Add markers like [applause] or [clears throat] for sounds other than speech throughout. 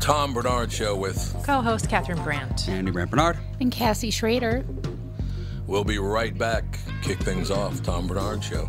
Tom Barnard Show with. Co-host Catherine Brandt. Andy Brandt Barnard. And Cassie Schrader. We'll be right back. Kick things off. Tom Barnard Show.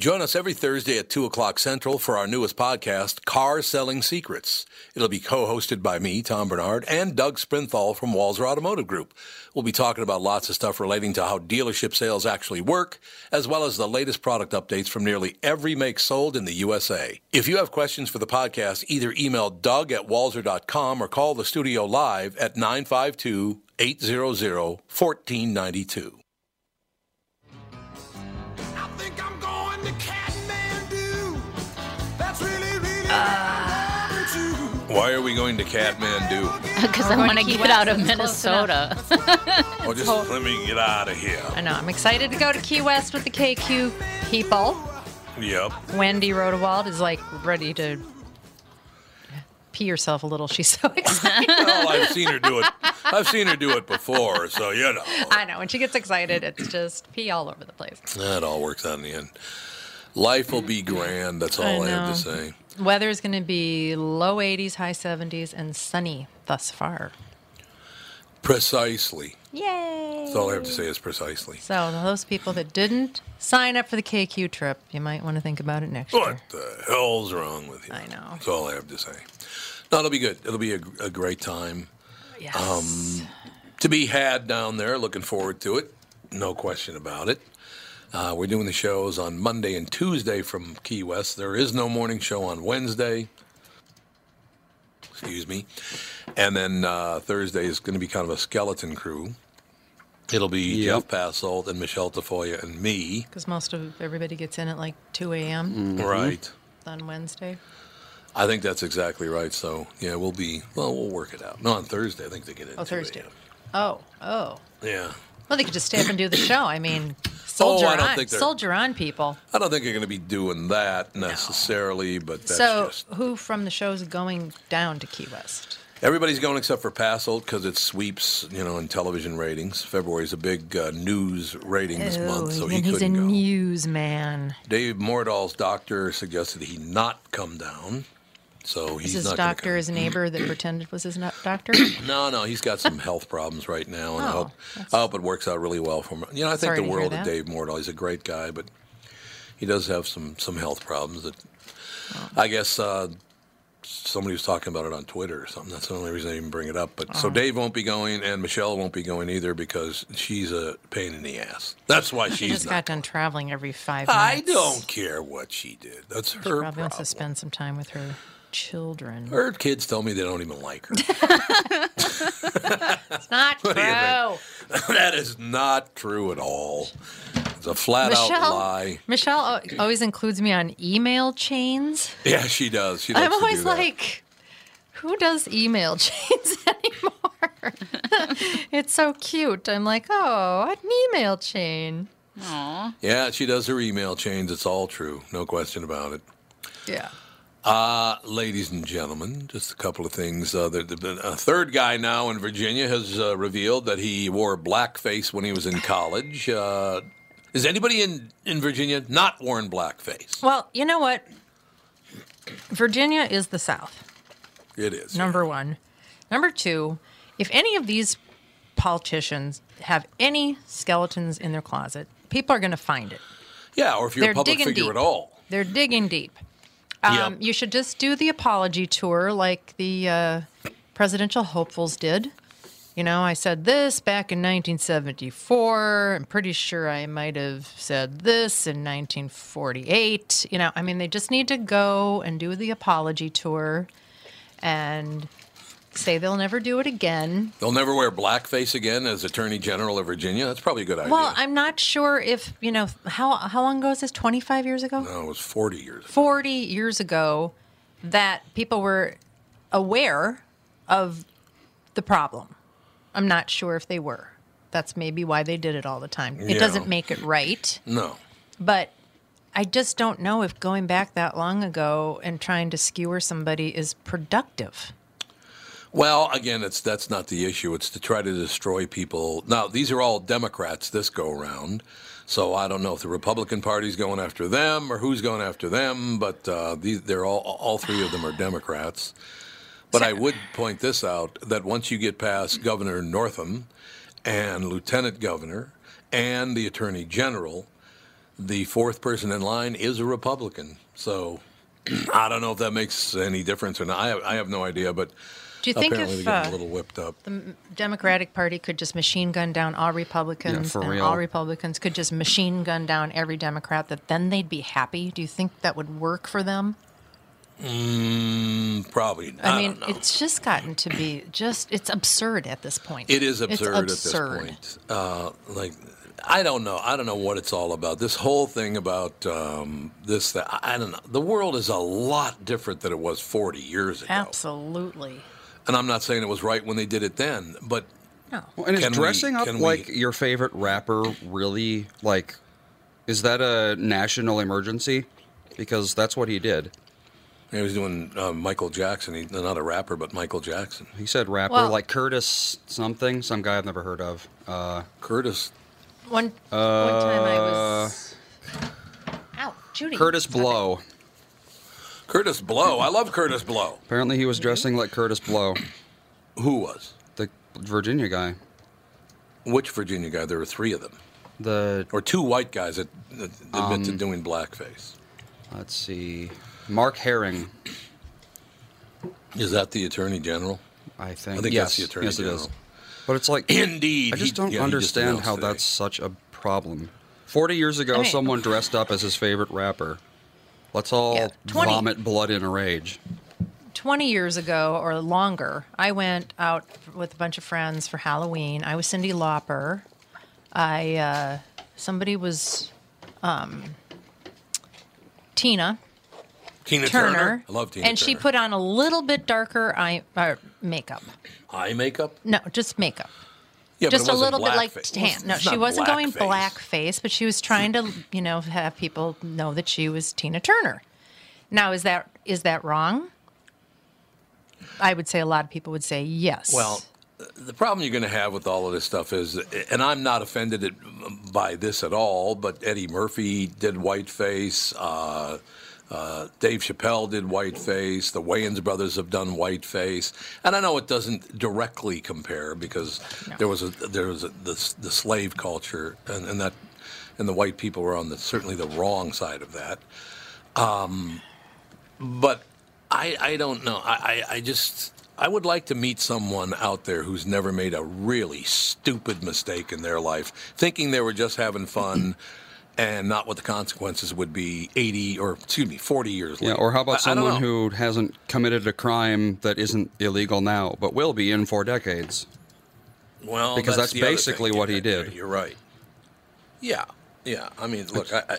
Join us every Thursday at 2 o'clock Central for our newest podcast, Car Selling Secrets. It'll be co-hosted by me, Tom Barnard, and Doug Sprinthal from Walser Automotive Group. We'll be talking about lots of stuff relating to how dealership sales actually work, as well as the latest product updates from nearly every make sold in the USA. If you have questions for the podcast, either email doug at walser.com or call the studio live at 952 800 1492. Uh. Why are we going to Kathmandu? [laughs] Because I want to to get West, out of it's Minnesota. [laughs] Oh, just let me get out of here. I know. I'm excited to go to Key West with the KQ people. Yep. Wendy Rodewald is like ready to pee herself a little. She's so [laughs] excited. Well, I've seen her do it. [laughs] I've seen her do it before, so you know [laughs] I know. When she gets excited, it's just pee all over the place. that all works out in the end. Life will be grand. That's all I, I have to say. Weather is going to be low 80s, high 70s, and sunny thus far. Precisely. Yay! That's all I have to say is precisely. So those people that didn't sign up for the KQ trip, you might want to think about it next year. What the hell's wrong with you? I know. That's all I have to say. No, it'll be good. It'll be a, a great time Yes. to be had down there. Looking forward to it. No question about it. Uh, we're doing the shows on Monday and Tuesday from Key West. There is no morning show on Wednesday. Excuse me. And then uh, Thursday is going to be kind of a skeleton crew. It'll be Jeff Passolt and Michelle Tafoya and me. Because most of everybody gets in at like 2 a.m. Right. on Wednesday. I think that's exactly right. So, yeah, we'll be, well, we'll work it out. No, on Thursday, I think they get in. Oh, Thursday. Oh, oh. Yeah. Well, they could just stay up and do the [coughs] show. I mean, soldier Oh, I don't on, soldier on, people. I don't think you're going to be doing that necessarily, but that's so, just. who from the show is going down to Key West? Everybody's going except for Passolt because it sweeps, you know, in television ratings. February is a big uh, news ratings month, so he and he's a couldn't go. Dave Mordal's doctor suggested he not come down, so he's Is his doctor his neighbor that pretended was his doctor? [clears throat] No, no, he's got some health problems right now, and I, Oh, hope, I hope it works out really well for him. You know, I think the world of. Dave Mordal. He's a great guy, but he does have some some health problems that Oh. I guess uh, somebody was talking about it on Twitter or something. That's the only reason I even bring it up. But Oh. so Dave won't be going, and Michelle won't be going either because she's a pain in the ass. That's why [laughs] she she's just not. got done traveling every five minutes. I don't care what she did. That's She her probably problem. wants to spend some time with her children. Her kids tell me they don't even like her. [laughs] It's not What do you true. [laughs] that is not true at all. It's a flat out Michelle, lie. Michelle always includes me on email chains. Yeah, she does. She I'm to do always like, who does email [laughs] chains anymore? it's so cute. I'm like, oh, an email chain. Aw. Yeah, she does her email chains. It's all true. No question about it. Yeah. Uh, ladies and gentlemen, just a couple of things. Uh, there, there- a third guy now in Virginia has uh, revealed that he wore blackface when he was in college. Uh, is anybody in, in Virginia not worn blackface? Well, you know what? Virginia is the South. It is. Number one. Number two, if any of these politicians have any skeletons in their closet, people are going to find it. Yeah, or if you're They're a public figure deep. at all. They're digging deep. Um, Yep. You should just do the apology tour like the uh, presidential hopefuls did. You know, I said this back in 1974. I'm pretty sure I might have said this in 1948. You know, I mean, they just need to go and do the apology tour and say they'll never do it again. They'll never wear blackface again as Attorney General of Virginia. That's probably a good idea. Well, I'm not sure if, you know, how, how long ago is this? 25 years ago? no, it was 40 years. Ago. 40 years ago that people were aware of the problem. I'm not sure if they were. That's maybe why they did it all the time. It Yeah. doesn't make it right, No. but I just don't know if going back that long ago and trying to skewer somebody is productive. Well, again, it's that's not the issue. It's to try to destroy people. Now, these are all Democrats this go around, so I don't know if the Republican Party's going after them or who's going after them. But uh, these, they're all all three of them are Democrats. But I would point this out that once you get past Governor Northam and Lieutenant Governor and the Attorney General, the fourth person in line is a Republican. So [clears throat] I don't know if that makes any difference or not. I I have no idea, but Do you think if uh, a little whipped up. The Democratic Party could just machine gun down all Republicans for and real. all Republicans could just machine gun down every Democrat that then they'd be happy? Do you think that would work for them? Mm, probably. I, I, mean, it's just gotten to be just it's absurd at this point. It is absurd, absurd. at this point. Uh, like, I don't know. I don't know what it's all about. This whole thing about um, this, that, I I don't know. The world is a lot different than it was 40 years ago. Absolutely. And I'm not saying it was right when they did it then, but No. Well, and is Can we- dressing up can we- like your favorite rapper really like? Is that a national emergency? Because that's what he did. he was doing uh, Michael Jackson. He's not a rapper, but Michael Jackson. He said rapper Well- like Curtis something, some guy I've never heard of. Uh, Curtis. One one time I was Ow, Judy. Curtis stop it. Blow. Kurtis Blow. I love Kurtis Blow. Apparently, he was dressing like Kurtis Blow, Who was? the Virginia guy. Which Virginia guy? There were three of them. The Or two white guys that, that admit Um, to doing blackface. let's see, Mark Herring. Is that the Attorney General? I think. I think yes, that's the Attorney yes, it is. General. But it's like Indeed. I just He- don't yeah, he just understand announced how today. that's such a problem. Forty years ago, I mean- someone dressed up as his favorite rapper. Let's all Yeah, 20 vomit blood in a rage. 20 years ago or longer, I went out with a bunch of friends for Halloween. I was Cyndi Lauper. I uh, somebody was um, Tina Tina Turner, Turner. I love Tina and she put on a little bit darker eye uh, makeup. eye makeup. No, just makeup. Yeah, just a little bit like tan. No, she wasn't going blackface. but she was trying to, [laughs] you know, have people know that she was Tina Turner. Now, is that is that wrong? I would say a lot of people would say yes. Well, the problem you're going to have with all of this stuff is, and I'm not offended at, by this at all, but Eddie Murphy did whiteface. Uh, uh, Dave Chappelle did whiteface. The Wayans brothers have done whiteface, and I know it doesn't directly compare because there was a there was a, the, the slave culture, and, and that and the white people were on the certainly the wrong side of that. Um, but I I don't know. I, I I just I would like to meet someone out there who's never made a really stupid mistake in their life, thinking they were just having fun. [clears throat] And not what the consequences would be 80 or, excuse me, 40 years Yeah, later. or how about I- I someone know. who hasn't committed a crime that isn't illegal now, but will be in four decades? Well, because that's other basically what he Yeah, did. You're right. Yeah, yeah. I mean, look, I, I,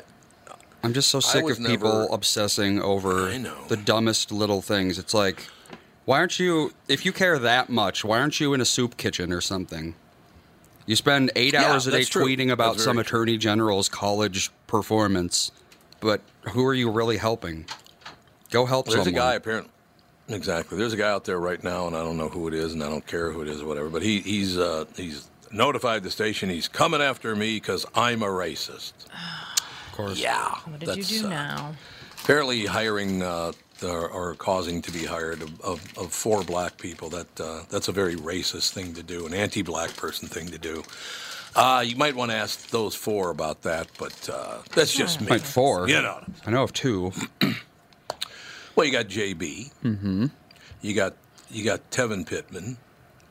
I'm just so sick of people never- obsessing over the dumbest little things. It's like, why aren't you, if you care that much, why aren't you in a soup kitchen or something? You spend eight Yeah, hours a day true. tweeting about some true. attorney general's college performance, but who are you really helping? Go help There's someone. a guy apparently. Exactly. There's a guy out there right now, and I don't know who it is, and I don't care who it is or whatever. But he, he's uh, he's notified the station he's coming after me because I'm a racist. of course. Yeah. what did that's, you do uh, now? Apparently, hiring uh, or, or causing to be hired of, of, of four black people. That uh, that's a very racist thing to do, an anti-black person thing to do. Uh, you might want to ask those four about that, but uh, that's just me. Like four. You know. I know of two. [clears throat] Well, you got JB. Mm-hmm. You got you got Tevin Pittman,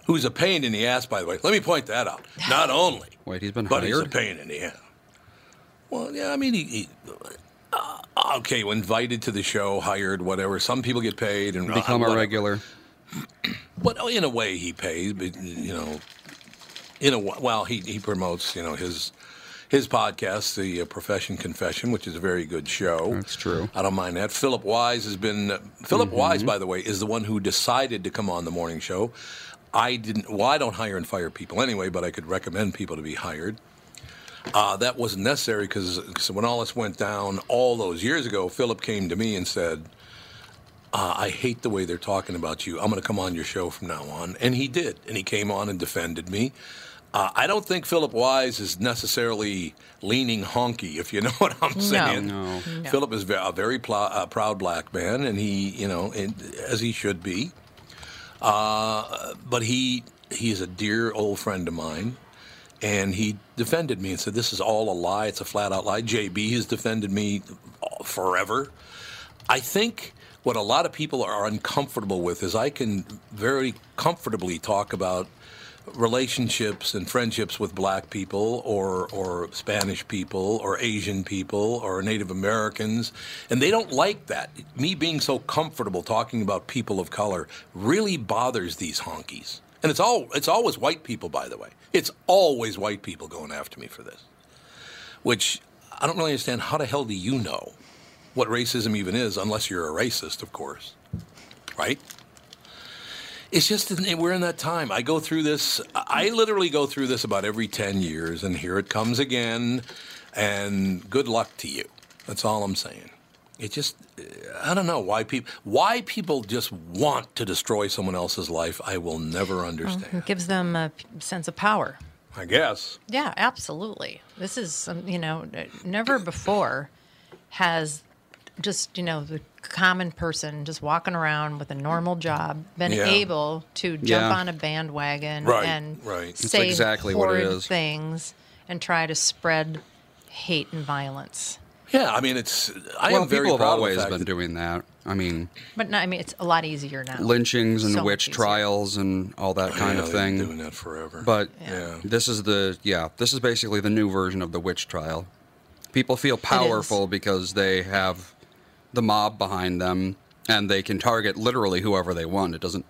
who's a pain in the ass, by the way. Let me point that out. Not only, Wait, he's been but he's a pain in the ass. Well, yeah, I mean, he, he uh, okay, invited to the show, hired, whatever. Some people get paid and uh, Become a regular. [clears throat] But oh, in a way, he pays. But you know, in a well, he he promotes you know his his podcast, the uh, Profession Confession, which is a very good show. That's true. I don't mind that. Philip Wise has been. Uh, Philip Wise, by the way, is the one who decided to come on the morning show. I didn't. Well, I don't hire and fire people anyway, but I could recommend people to be hired. Uh, that wasn't necessary because when all this went down all those years ago, Philip came to me and said, uh, I hate the way they're talking about you. I'm going to come on your show from now on. And he did. And he came on and defended me. Uh, I don't think Philip Wise is necessarily leaning honky, if you [laughs] know what I'm saying. No. No. Philip is a very pl- uh, proud black man, and he, you know, and, as he should be. Uh, but he he is a dear old friend of mine, and he defended me and said, "This is all a lie. It's a flat out lie." JB has defended me forever. I think what a lot of people are uncomfortable with is I can very comfortably talk about relationships and friendships with black people or or Spanish people or Asian people or Native Americans and they don't like that. Me being so comfortable talking about people of color really bothers these honkies. And it's all it's always white people by the way. It's always white people going after me for this. Which I don't really understand how the hell do you know what racism even is unless you're a racist, of course. Right? It's just we're in that time. I go through this. I literally go through this about every ten years, and here it comes again. And good luck to you. That's all I'm saying. It just, I don't know why people why people just want to destroy someone else's life. I will never understand. It gives them a sense of power. I guess. Yeah, absolutely. This is, um, you know never before has just, you know, the common person just walking around with a normal job been Yeah. able to jump Yeah. on a bandwagon Right, and right. It's say exactly what it horrid things and try to spread hate and violence. Yeah, I mean, it's. I well, am very people have proud always been doing that. I mean, But no, I mean, it's a lot easier now. lynchings and So witch easier. trials and all that kind Yeah, of they've been thing. Doing that forever. But Yeah. this is the yeah, this is basically the new version of the witch trial. People feel powerful because they have the mob behind them and they can target literally whoever they want. It doesn't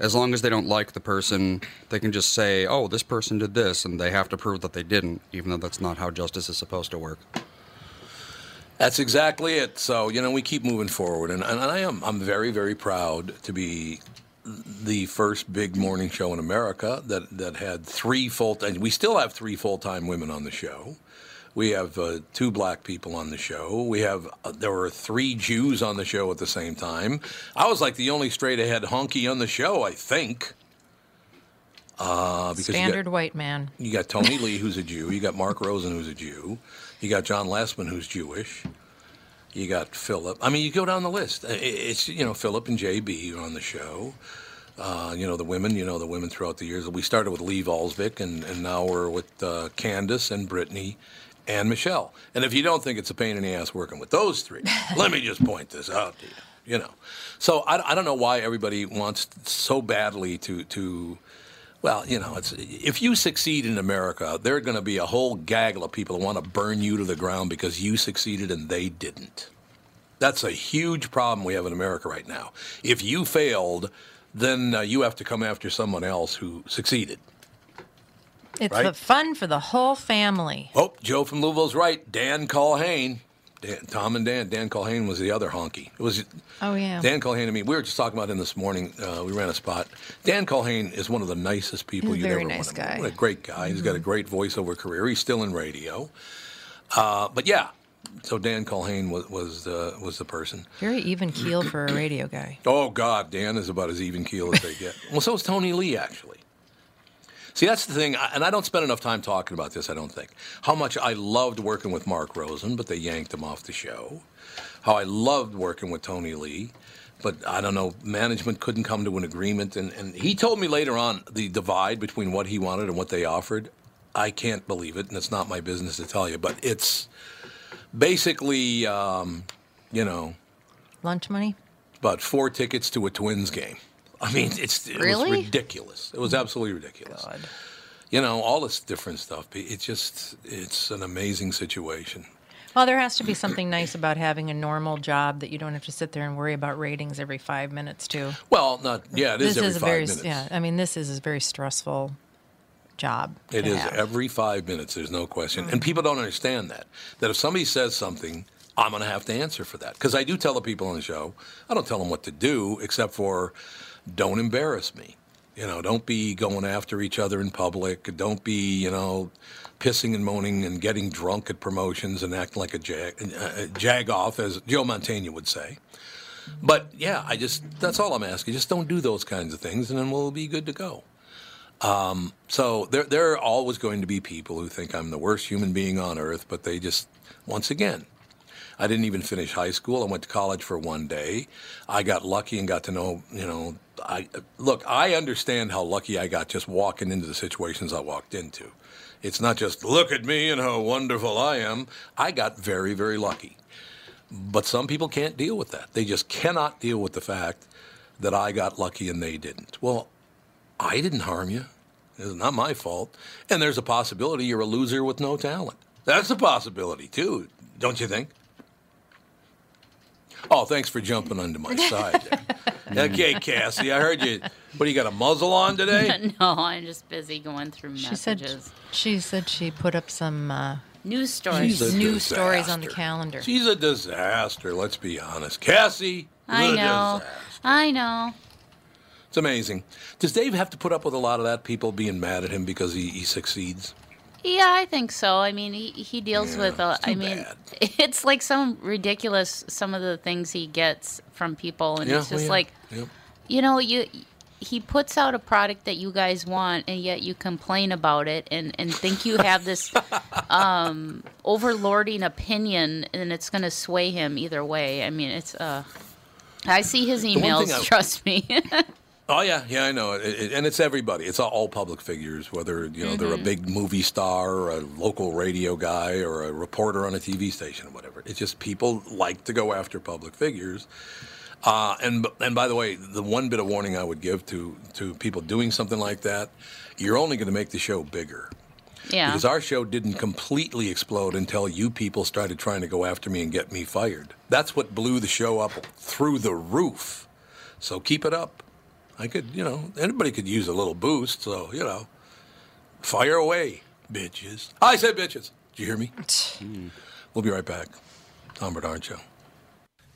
as long as they don't like the person, they can just say, "Oh, this person did this," and they have to prove that they didn't, even though that's not how justice is supposed to work. That's exactly it. So you know, we keep moving forward, and, and I am I'm very very proud to be the first big morning show in America that that had three full time. We still have three full time women on the show. We have uh, two black people on the show. We have uh, there were three Jews on the show at the same time. I was like the only straight ahead honky on the show, I think. Uh, because Standard got, white man. You got Tony [laughs] Lee, who's a Jew. You got Mark Rosen, who's a Jew. You got John Lastman, who's Jewish. You got Philip. I mean, you go down the list. It's you know Philip and JB are on the show. Uh, you know the women. You know the women throughout the years. We started with Lee Valsvik, and, and now we're with uh, Candace and Brittany and Michelle. And if you don't think it's a pain in the ass working with those three, [laughs] let me just point this out to you. You know, so I, I don't know why everybody wants so badly to to. Well, you know, it's if you succeed in America, there are going to be a whole gaggle of people who want to burn you to the ground because you succeeded and they didn't. That's a huge problem we have in America right now. If you failed, then uh, you have to come after someone else who succeeded. It's right? the fun for the whole family. Oh, Joe from Louisville's right. Dan Culhane. Dan, Tom and Dan. Dan Culhane was the other honky. It was. Oh yeah. Dan Culhane and me. We were just talking about him this morning. Uh, we ran a spot. Dan Culhane is one of the nicest people you ever nice want to meet. What a great guy. Mm-hmm. He's got a mm-hmm. great voiceover career. He's still in radio. Uh, but yeah, so Dan Culhane was was uh, was the person. Very even keel for a radio guy. [clears throat] Oh God, Dan is about as even keel as they get. well, so is Tony Lee actually. See, that's the thing, and I don't spend enough time talking about this. I don't think how much I loved working with Mark Rosen, but they yanked him off the show. How I loved working with Tony Lee, but I don't know, management couldn't come to an agreement, and, and he told me later on the divide between what he wanted and what they offered. I can't believe it, and it's not my business to tell you, but it's basically, um, you know, lunch money. About four tickets to a Twins game. I mean, it's it really? was ridiculous. It was absolutely ridiculous. God. You know, all this different stuff. It's just it's an amazing situation. Well, there has to be something nice about having a normal job that you don't have to sit there and worry about ratings every five minutes, too. Well, not yeah, it is this every is five very, minutes. Yeah, I mean, this is a very stressful job. It is have. every five minutes. There's no question, mm-hmm. and people don't understand that. That if somebody says something, I'm going to have to answer for that because I do tell the people on the show. I don't tell them what to do, except for don't embarrass me. You know, don't be going after each other in public. Don't be, you know, pissing and moaning and getting drunk at promotions and acting like a jag, uh, jag off, as Joe Mantegna would say. But yeah, I just, that's all I'm asking. Just don't do those kinds of things and then we'll be good to go. Um, so there, there are always going to be people who think I'm the worst human being on earth, but they just, once again, I didn't even finish high school. I went to college for one day. I got lucky and got to know, you know, I look, I understand how lucky I got just walking into the situations I walked into. It's not just look at me and how wonderful I am. I got very, very lucky. But some people can't deal with that. They just cannot deal with the fact that I got lucky and they didn't. Well, I didn't harm you. It's not my fault. And there's a possibility you're a loser with no talent. That's a possibility, too, don't you think? Oh, thanks for jumping onto my side there. okay, [laughs] Cassie, I heard you. What, do you got a muzzle on today? [laughs] no, I'm just busy going through she messages. Said, she said she put up some uh, news stories. News stories on the calendar. She's a disaster, let's be honest. Cassie, I know. I know. It's amazing. Does Dave have to put up with a lot of that, people being mad at him because he, he succeeds? Yeah, I think so. I mean, he, he deals yeah, with. Uh, I mean, bad. [laughs] it's like some ridiculous. Some of the things he gets from people, and yeah, it's just well, yeah. like, yep. you know, you he puts out a product that you guys want, and yet you complain about it and and think you have this [laughs] um, overlording opinion, and it's going to sway him either way. I mean, it's. Uh, I see his emails. I, [laughs] trust me. Oh yeah, yeah, I know, it, it, and it's everybody. It's all public figures, whether you know mm-hmm. they're a mm-hmm. big movie star, or a local radio guy, or a reporter on a TV station, or whatever. It's just people like to go after public figures. Uh, and and by the way, the one bit of warning I would give to to people doing something like that, you're only going to make the show bigger. Yeah. Because our show didn't completely explode until you people started trying to go after me and get me fired. That's what blew the show up through the roof. So keep it up. I could, you know, anybody could use a little boost. So, you know, fire away, bitches. I said bitches. Did you hear me? Hmm. we'll be right back. Tom Barnard Show.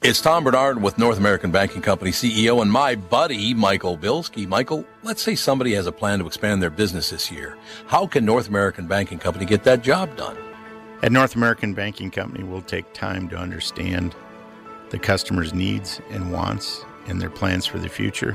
It's Tom Barnard with North American Banking Company CEO and my buddy, Michael Bilski. Michael, let's say somebody has a plan to expand their business this year. How can North American Banking Company get that job done? At North American Banking Company, we'll take time to understand the customer's needs and wants and their plans for the future.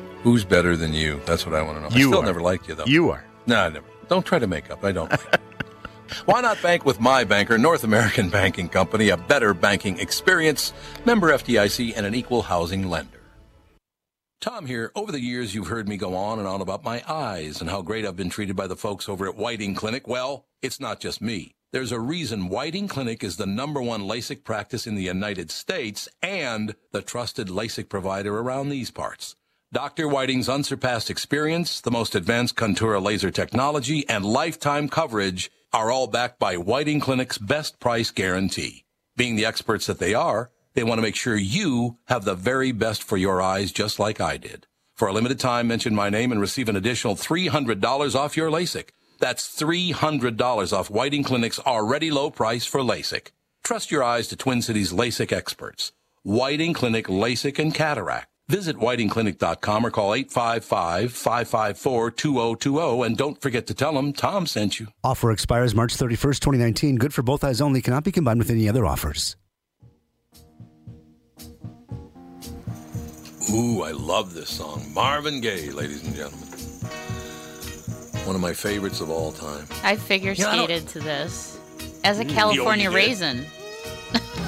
Who's better than you? That's what I want to know. You I still are. never liked you though. You are. No, I never. Don't try to make up. I don't. like. [laughs] Why not bank with my banker, North American [laughs] Banking Company, a better banking experience, member FDIC, and an equal housing lender. Tom here. Over the years, you've heard me go on and on about my eyes and how great I've been treated by the folks over at Whiting Clinic. Well, it's not just me. There's a reason Whiting Clinic is the number one LASIK practice in the United States and the trusted LASIK provider around these parts. Dr. Whiting's unsurpassed experience, the most advanced Contoura laser technology, and lifetime coverage are all backed by Whiting Clinic's best price guarantee. Being the experts that they are, they want to make sure you have the very best for your eyes, just like I did. For a limited time, mention my name and receive an additional $300 off your LASIK. That's $300 off Whiting Clinic's already low price for LASIK. Trust your eyes to Twin Cities LASIK experts. Whiting Clinic LASIK and Cataract. Visit whitingclinic.com or call 855-554-2020 and don't forget to tell them Tom sent you. Offer expires March 31st, 2019. Good for both eyes only. Cannot be combined with any other offers. Ooh, I love this song. Marvin Gaye, ladies and gentlemen. One of my favorites of all time. I figure Yeah, I don't- skated to this as a California you did. raisin.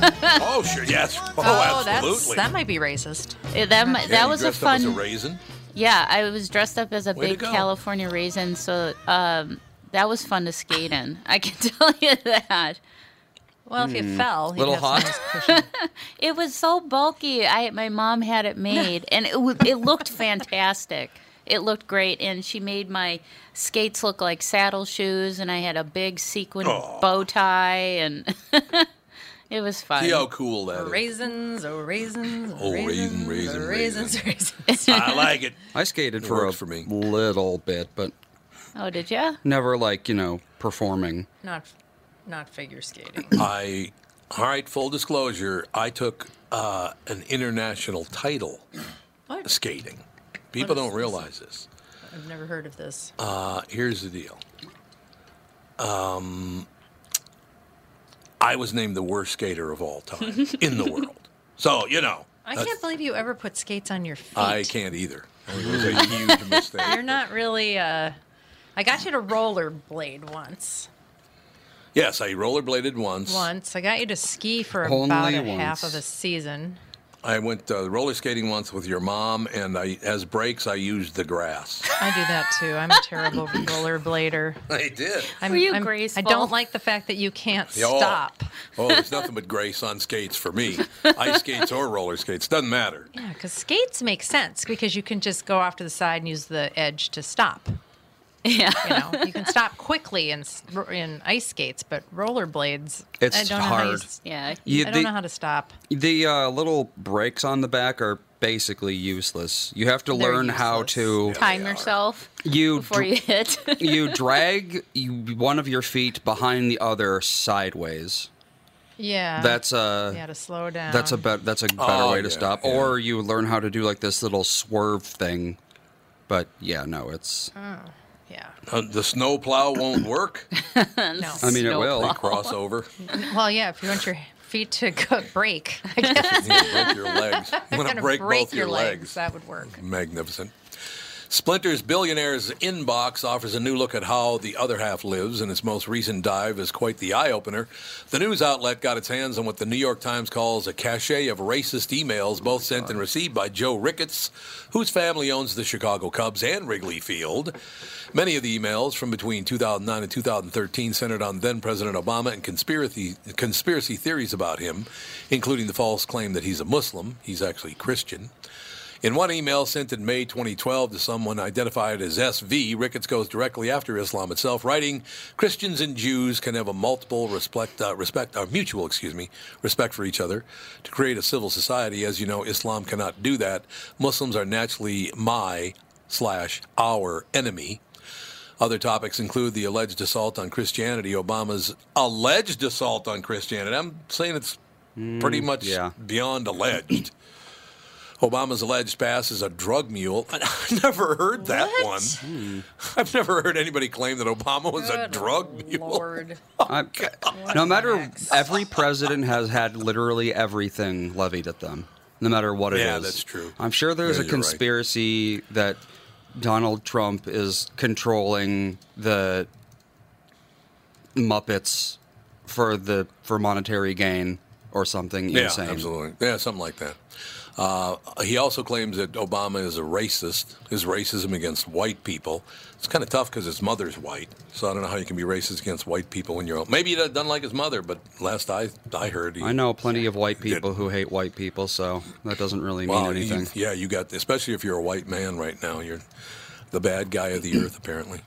[laughs] oh, sure, yes. Oh, Oh, that's absolutely. that might be racist. It- that Yeah, that you was a dressed up as fun. a raisin. Yeah, I was dressed up as a Way big. California raisin, so um, that was fun to skate in. [laughs] I can [laughs] tell you that. Well, if you Hmm. fell, you'd Little hot? nice. It was so bulky. I my mom had it made, and it wa- it looked fantastic. It looked great, and she made my skates look like saddle shoes, and I had a big sequin bow tie, and it was fun. See how cool that is. raisins, oh raisins, Oh, raisin, raisins, raisin, oh, raisin. raisins, raisins. I like it. I skated It for a works for me. little bit, but Oh, did you? never like you know performing. not, not figure skating. [laughs] I, all right, full disclosure, I took uh, an international title What? skating. People What is don't this? realize this. I've never heard of this. Uh, here's the deal. Um, I was named the worst skater of all time [laughs] in the world. So, you know, I can't believe you ever put skates on your feet. I can't either. It was a huge mistake. You're not really. Uh, I got you to rollerblade once. Yes, I rollerbladed once. Once I got you to ski for Only about a half of a season. I went uh, roller skating once with your mom, and I, as brakes, I used the grass. I do that too. I'm a terrible [laughs] rollerblader. I did. I'm, Were you I'm, graceful? I don't like the fact that you can't oh. stop. Oh, there's nothing but grace on skates for me. Ice skates or roller skates, doesn't matter. Yeah, because skates make sense because you can just go off to the side and use the edge to stop. Yeah. You know, you can [laughs] stop quickly in in ice skates, but rollerblades. It's I don't Know how you, Yeah. You- I don't the- know how to stop. The uh, little brakes on the back are basically useless. You have to They're learn how useless. to Time yourself you before dr- you hit. [laughs] you drag you, one of your feet behind the other sideways. Yeah. That's a yeah to slow down. that's a bet that's a better Oh, way to yeah, stop. yeah. Or you learn how to do like this little swerve thing. But yeah, no, it's yeah. Uh, the snow plow won't work. [laughs] No. I mean it will. cross over. well, yeah. If you want your feet to [laughs] go break, I guess. You know, break your legs. You You're want to gonna break, break both your legs. That would work. Magnificent. Splinter's Billionaires Inbox offers a new look at how the other half lives, and its most recent dive is quite the eye opener. The news outlet got its hands on what the New York Times calls a cache of racist emails, both oh, sent and received by Joe Ricketts, whose family owns the Chicago Cubs and Wrigley Field. Many of the emails from between 2009 and 2013 centered on then President Obama and conspiracy, conspiracy theories about him, including the false claim that he's a Muslim. He's actually Christian. In one email sent in May 2012 to someone identified as SV, Ricketts goes directly after Islam itself, writing, "Christians and Jews can have a multiple respect, uh, respect, uh, mutual, excuse me, respect for each other to create a civil society. As you know, Islam cannot do that. Muslims are naturally my slash our enemy." Other topics include the alleged assault on Christianity, Obama's alleged assault on Christianity. I'm saying it's pretty much yeah. beyond alleged. Obama's alleged past as a drug mule. [laughs] I never heard that What? one. Hmm. I've never heard anybody claim that Obama was a Good drug mule. Lord. [laughs] I, no matter every president has had literally everything levied at them, no matter what it is. Yeah, that's true. I'm sure there's Yeah, a you're right. conspiracy that Donald Trump is controlling the Muppets for the for monetary gain or something Yeah, insane. absolutely. Yeah, something like that. Uh, he also claims that Obama is a racist. His racism against white people. It's kind of tough because his mother's white, so I don't know how you can be racist against white people when you're maybe he doesn't like his mother, but last I I heard, he, I know plenty of white people who hate white people, so that doesn't really mean Well, you- anything. yeah, you got especially if you're a white man right now, you're the bad guy of the earth apparently.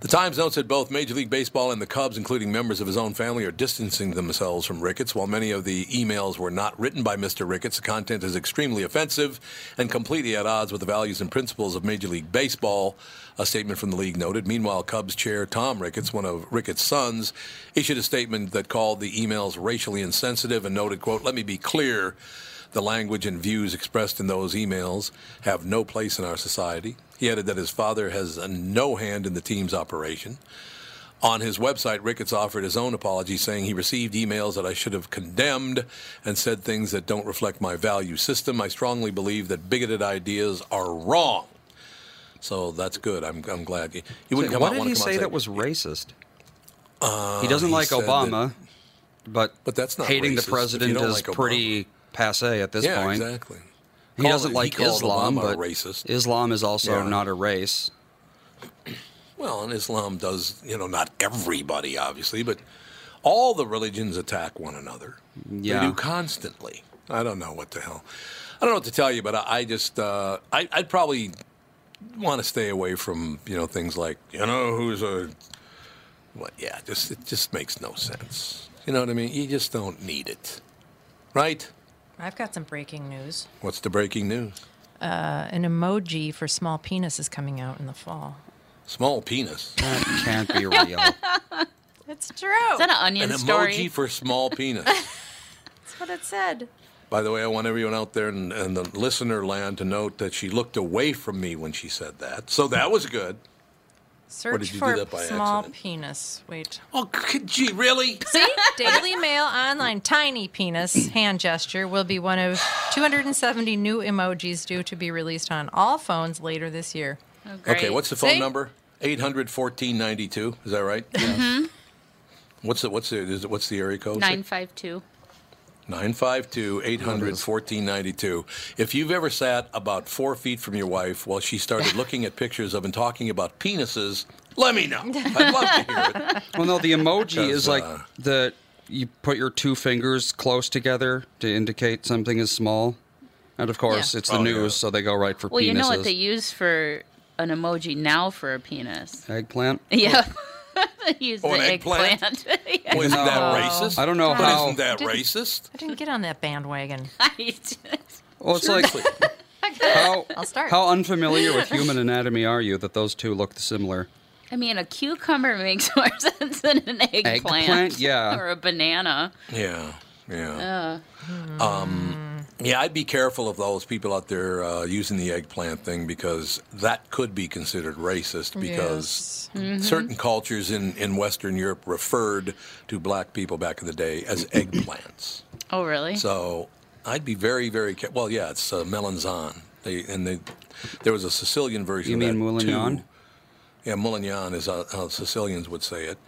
The Times notes that both Major League Baseball and the Cubs, including members of his own family, are distancing themselves from Ricketts. While many of the emails were not written by Mr. Ricketts, the content is extremely offensive and completely at odds with the values and principles of Major League Baseball, a statement from the league noted. Meanwhile, Cubs chair Tom Ricketts, one of Ricketts' sons, issued a statement that called the emails racially insensitive and noted, quote, let me be clear. The language and views expressed in those emails have no place in our society. He added that his father has no hand in the team's operation. On his website, Ricketts offered his own apology, saying he received emails that I should have condemned and said things that don't reflect my value system. I strongly believe that bigoted ideas are wrong. So that's good. I'm, I'm glad. You, you wouldn't come what out, did he come say that was racist? Uh, he doesn't he like said Obama, but But that's not hating the racist if you president is like pretty passe at this yeah, point. exactly. He Called- doesn't he like called Islam, Obama but racist. Islam is also Yeah. not a race. Well, and Islam does, you know, not everybody, obviously, but all the religions attack one another. Yeah. They do constantly. I don't know what the hell. I don't know what to tell you, but I, I just, uh, I, I'd probably want to stay away from, you know, things like, you know, who's a, what, yeah, just, it just makes no sense. You know what I mean? You just don't need it. Right? I've got some breaking news. What's the breaking news? Uh, an emoji for small penis is coming out in the fall. Small penis. That can't be real. [laughs] It's true. Is that an onion An story? emoji [laughs] for small penis. That's what it said. By the way, I want everyone out there in, in the listener land to note that she looked away from me when she said that. So that was good. Search did you do for that by small accident? penis. Wait. Oh, gee, really? [laughs] See? Daily Mail Online Tiny Penis hand gesture will be one of 270 new emojis due to be released on all phones later this year. Oh, great. Okay, what's the phone See? number? 800 1492. Is that right? Yes. What's the what's the is it, what's the area code? 952. 952 800 1492. If you've ever sat about four feet from your wife while she started [laughs] looking at pictures of and talking about penises, let me know. [laughs] I'd love to hear it. Well, no, the emoji is like uh, the you put your two fingers close together to indicate something is small, and of course Yeah. it's the Oh, news, yeah. so they go right for Well, penises. you know what they use for an emoji now for a penis? Eggplant. [laughs] Yeah. They [laughs] use Oh, the an eggplant? eggplant. [laughs] Oh, isn't that racist? I don't know But how. isn't that Didn't- racist? I didn't get on that bandwagon. [laughs] I just, well, it's like how I'll start. how unfamiliar with human anatomy are you that those two look similar? I mean, a cucumber makes more sense than an eggplant. Eggplant? Yeah. Or a banana. Yeah, yeah. Uh, Um, yeah, I'd be careful of those people out there uh, using the eggplant thing because that could be considered racist because certain cultures in, in Western Europe referred to black people back in the day as [clears throat] eggplants. oh, really? So I'd be very, very careful. Well, yeah, it's uh, melanzane. They, and they, there was a Sicilian version You of mean that Moulignon? too. Yeah, Moulignon is how, how Sicilians would say it.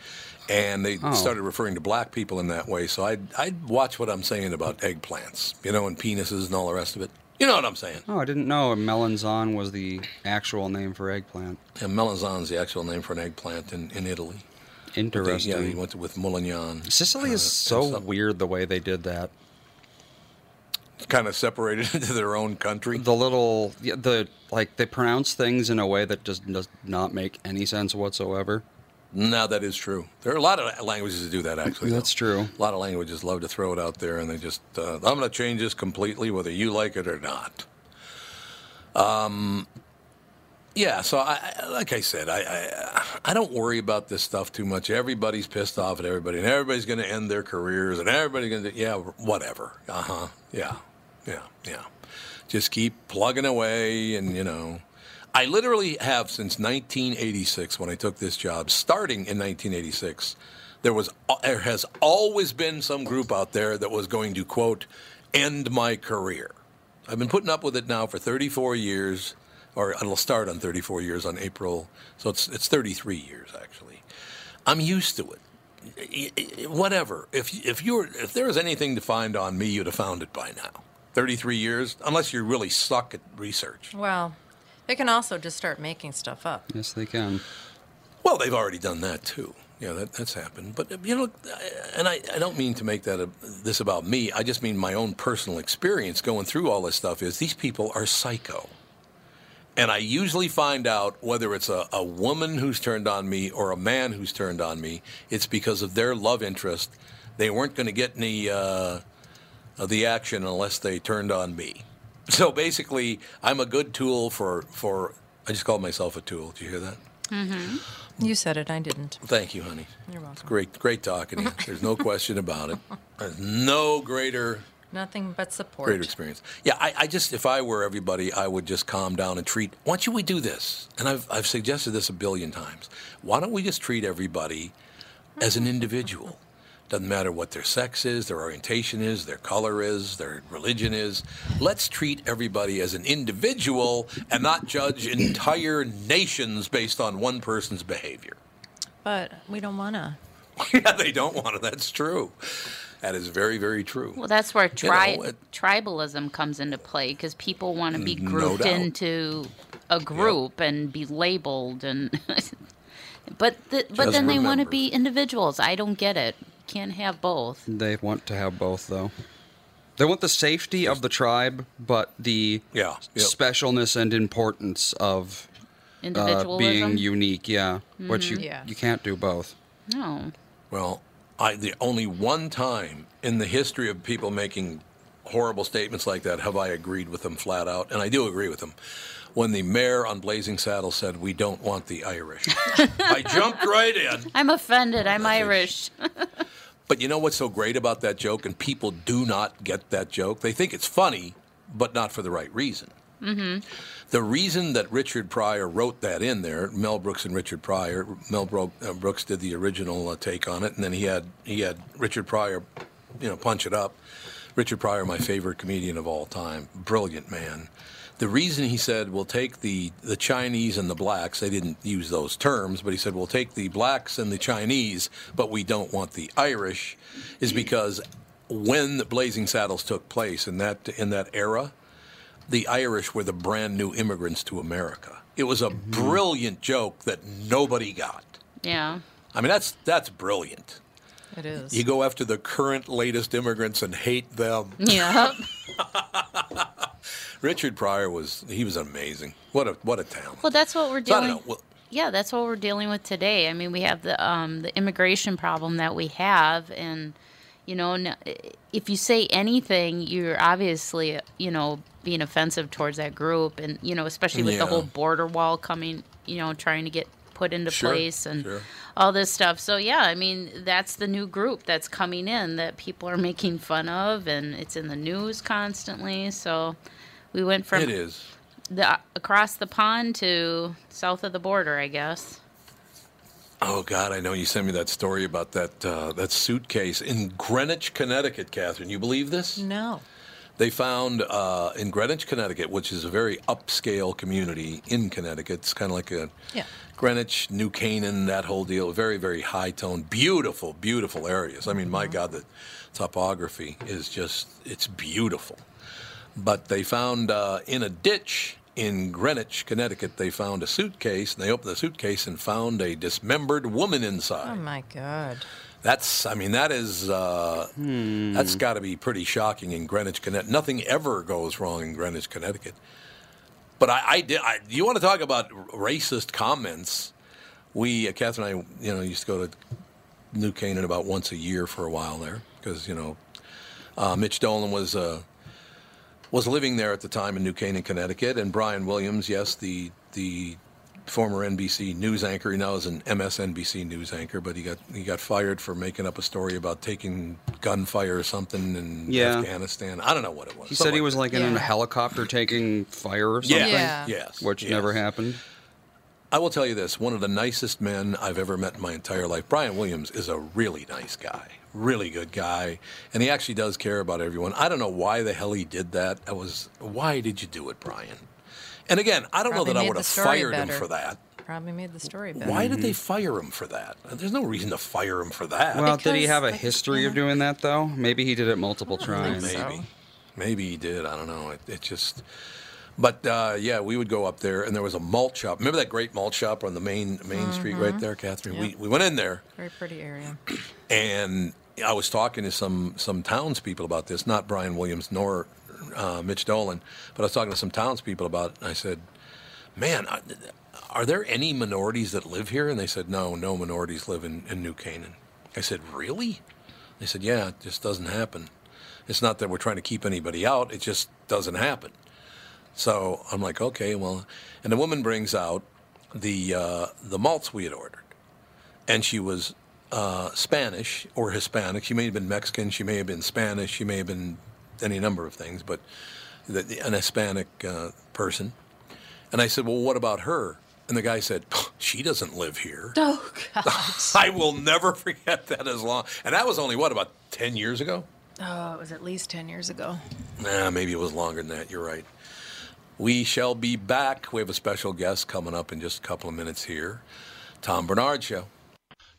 And they Oh. started referring to black people in that way. So I'd, I'd watch what I'm saying about eggplants, you know, and penises and all the rest of it. You know what I'm saying? Oh, I didn't know melanzane was the actual name for eggplant. And melanzane is the actual name for an eggplant in, in Italy. But they- Interesting. yeah, he went to, with Moulignon. Sicily uh, is so weird the way they did that. kind of separated [laughs] into their own country. The little, yeah, the like they pronounce things in a way that just does not make any sense whatsoever. No, that is true. There are a lot of languages that do that. Actually, That's true. A lot of languages love to throw it out there, and they just, uh, I'm going to change this completely, whether you like it or not. Um, yeah. So, I, I- like I said, I, I, I don't worry about this stuff too much. Everybody's pissed off at everybody, and everybody's going to end their careers, and everybody's going to, yeah, whatever. Uh huh. Yeah. Yeah. Yeah. Just keep plugging away, and you know. I literally have since 1986 when I took this job, starting in 1986. There was there has always been some group out there that was going to quote end my career. I've been putting up with it now for 34 years, or it'll start on 34 years on April, so it's it's 33 years actually. I'm used to it. Whatever. If if you're if there was anything to find on me, you'd have found it by now. 33 years, unless you really suck at research. Well, they can also just start making stuff up. Yes, they can. Well, they've already done that too. Yeah, that, that's happened. But you know, and I, I don't mean to make that a, this about me. I just mean my own personal experience going through all this stuff. Is these people are psycho, and I usually find out whether it's a, a woman who's turned on me or a man who's turned on me. It's because of their love interest. They weren't going to get any uh, of the action unless they turned on me. So basically, I'm a good tool for for. I just called myself a tool. Do you hear that? Mm-hmm. You said it, I didn't. Thank you, honey. You're welcome. It's great, great talking to you. [laughs] There's no question about it. There's no greater, Nothing but support. greater experience. Yeah, I, I just, if I were everybody, I would just calm down and treat. Why don't we do this? And I've, I've suggested this a billion times. Why don't we just treat everybody as an individual? Doesn't matter what their sex is, their orientation is, their color is, their religion is. Let's treat everybody as an individual and not judge entire nations based on one person's behavior. But we don't want to. [laughs] yeah, they don't want it. That's true. That is very, very true. Well, that's where You know, it- tribalism comes into play because people want to be mm, grouped doubt. into a group and be labeled and. [laughs] but the, but Just then they want to be individuals. I don't get it. Can't have both. They want to have both, though. They want the safety of the tribe, but the yeah, specialness and importance of uh, Individualism? being unique. Yeah, which you Mhm. Yeah. you can't do both. No. Well, I the only one time in the history of people making horrible statements like that have I agreed with them flat out, and I do agree with them. When the mayor on Blazing Saddle said, "We don't want the Irish," [laughs] I jumped right in. I'm offended. I'm Irish. But you know what's so great about that joke? And people do not get that joke. They think it's funny, but not for the right reason. mm-hmm. The reason that Richard Pryor wrote that in there, Mel Brooks and Richard Pryor, Mel Bro- uh, Brooks did the original uh, take on it, and then he had he had Richard Pryor, you know, punch it up. Richard Pryor, my favorite comedian of all time, brilliant man. The reason he said we'll take the the Chinese and the blacks, they didn't use those terms, but he said we'll take the blacks and the Chinese, but we don't want the Irish, is because when the Blazing Saddles took place in that in that era, the Irish were the brand new immigrants to America. It was a mm-hmm. brilliant joke that nobody got. Yeah. I mean, that's that's brilliant. It is. You go after the current latest immigrants and hate them. Yeah. [laughs] Richard Pryor was he was amazing. What a what a talent. Well, that's what we're So dealing. know. Well, yeah, that's what we're dealing with today. I mean, we have the um, the immigration problem that we have, and you know, if you say anything, you're obviously you know being offensive towards that group, and you know, especially with the whole border wall coming, you know, trying to get put into Sure, place and sure. all this stuff. So yeah, I mean, that's the new group that's coming in that people are making fun of, and it's in the news constantly. So we went from it is. the across the pond to south of the border, I guess. Oh God, I know you sent me that story about that uh, that suitcase in Greenwich, Connecticut. Catherine, you believe this? No. They found uh, in Greenwich, Connecticut, which is a very upscale community in Connecticut. It's kind of like a Yeah. Greenwich, New Canaan, that whole deal. Very, very high tone, beautiful, beautiful areas. I mean, my God, the topography is just, it's beautiful. But they found uh, in a ditch in Greenwich, Connecticut, they found a suitcase, and they opened the suitcase and found a dismembered woman inside. Oh my God. That's, I mean, that is, uh, that's got to be pretty shocking in Greenwich, Connecticut. Nothing ever goes wrong in Greenwich, Connecticut. But I, I did. I, you want to talk about racist comments? We, uh, Catherine and I, you know, used to go to New Canaan about once a year for a while there because you know, uh, Mitch Dolan was uh, was living there at the time in New Canaan, Connecticut, and Brian Williams, yes, the the former NBC news anchor. He now is an MSNBC news anchor, but he got he got fired for making up a story about taking gunfire or something in Yeah. Afghanistan. I don't know what it was. He said he was like in a helicopter taking fire or something, Yeah. Yeah. Yes. which yes. never happened. I will tell you this: one of the nicest men I've ever met in my entire life. Brian Williams is a really nice guy, really good guy, and he actually does care about everyone. I don't know why the hell he did that. I was, why did you do it, Brian? And again, I don't Probably know that I would have story fired him for that. Probably made the story better. Why did they fire him for that? There's no reason to fire him for that. Well, did he Because, have a like, history of doing that though? Maybe he did it multiple tries. so. Maybe. Maybe he did. I don't know. It, it just. But uh, yeah, we would go up there, and there was a malt shop. Remember that great malt shop on the main main street right there, Catherine? We, we went in there, Very pretty area. and I was talking to some some townspeople about this, not Brian Williams nor uh, Mitch Dolan, but I was talking to some townspeople about. it, and I said, "Man, are, there any minorities that live here?" And they said, "No, no minorities live in, in New Canaan." I said, "Really?" They said, "Yeah, it just doesn't happen. It's not that we're trying to keep anybody out; it just doesn't happen." So I'm like, "Okay, well," and the woman brings out the uh, the malts we had ordered and she was uh, Spanish or Hispanic. She may have been Mexican. She may have been Spanish. She may have been any number of things, but the, the- an Hispanic uh, person. And I said, "Well, what about her?" And the guy said, "She doesn't live here." [laughs] Oh God. [laughs] I will never forget that as long. And that was only what about ten years ago? Oh, it was at least ten years ago. Nah, maybe it was longer than that. You're right. We shall be back. We have a special guest coming up in just a couple of minutes here. Tom Barnard Show.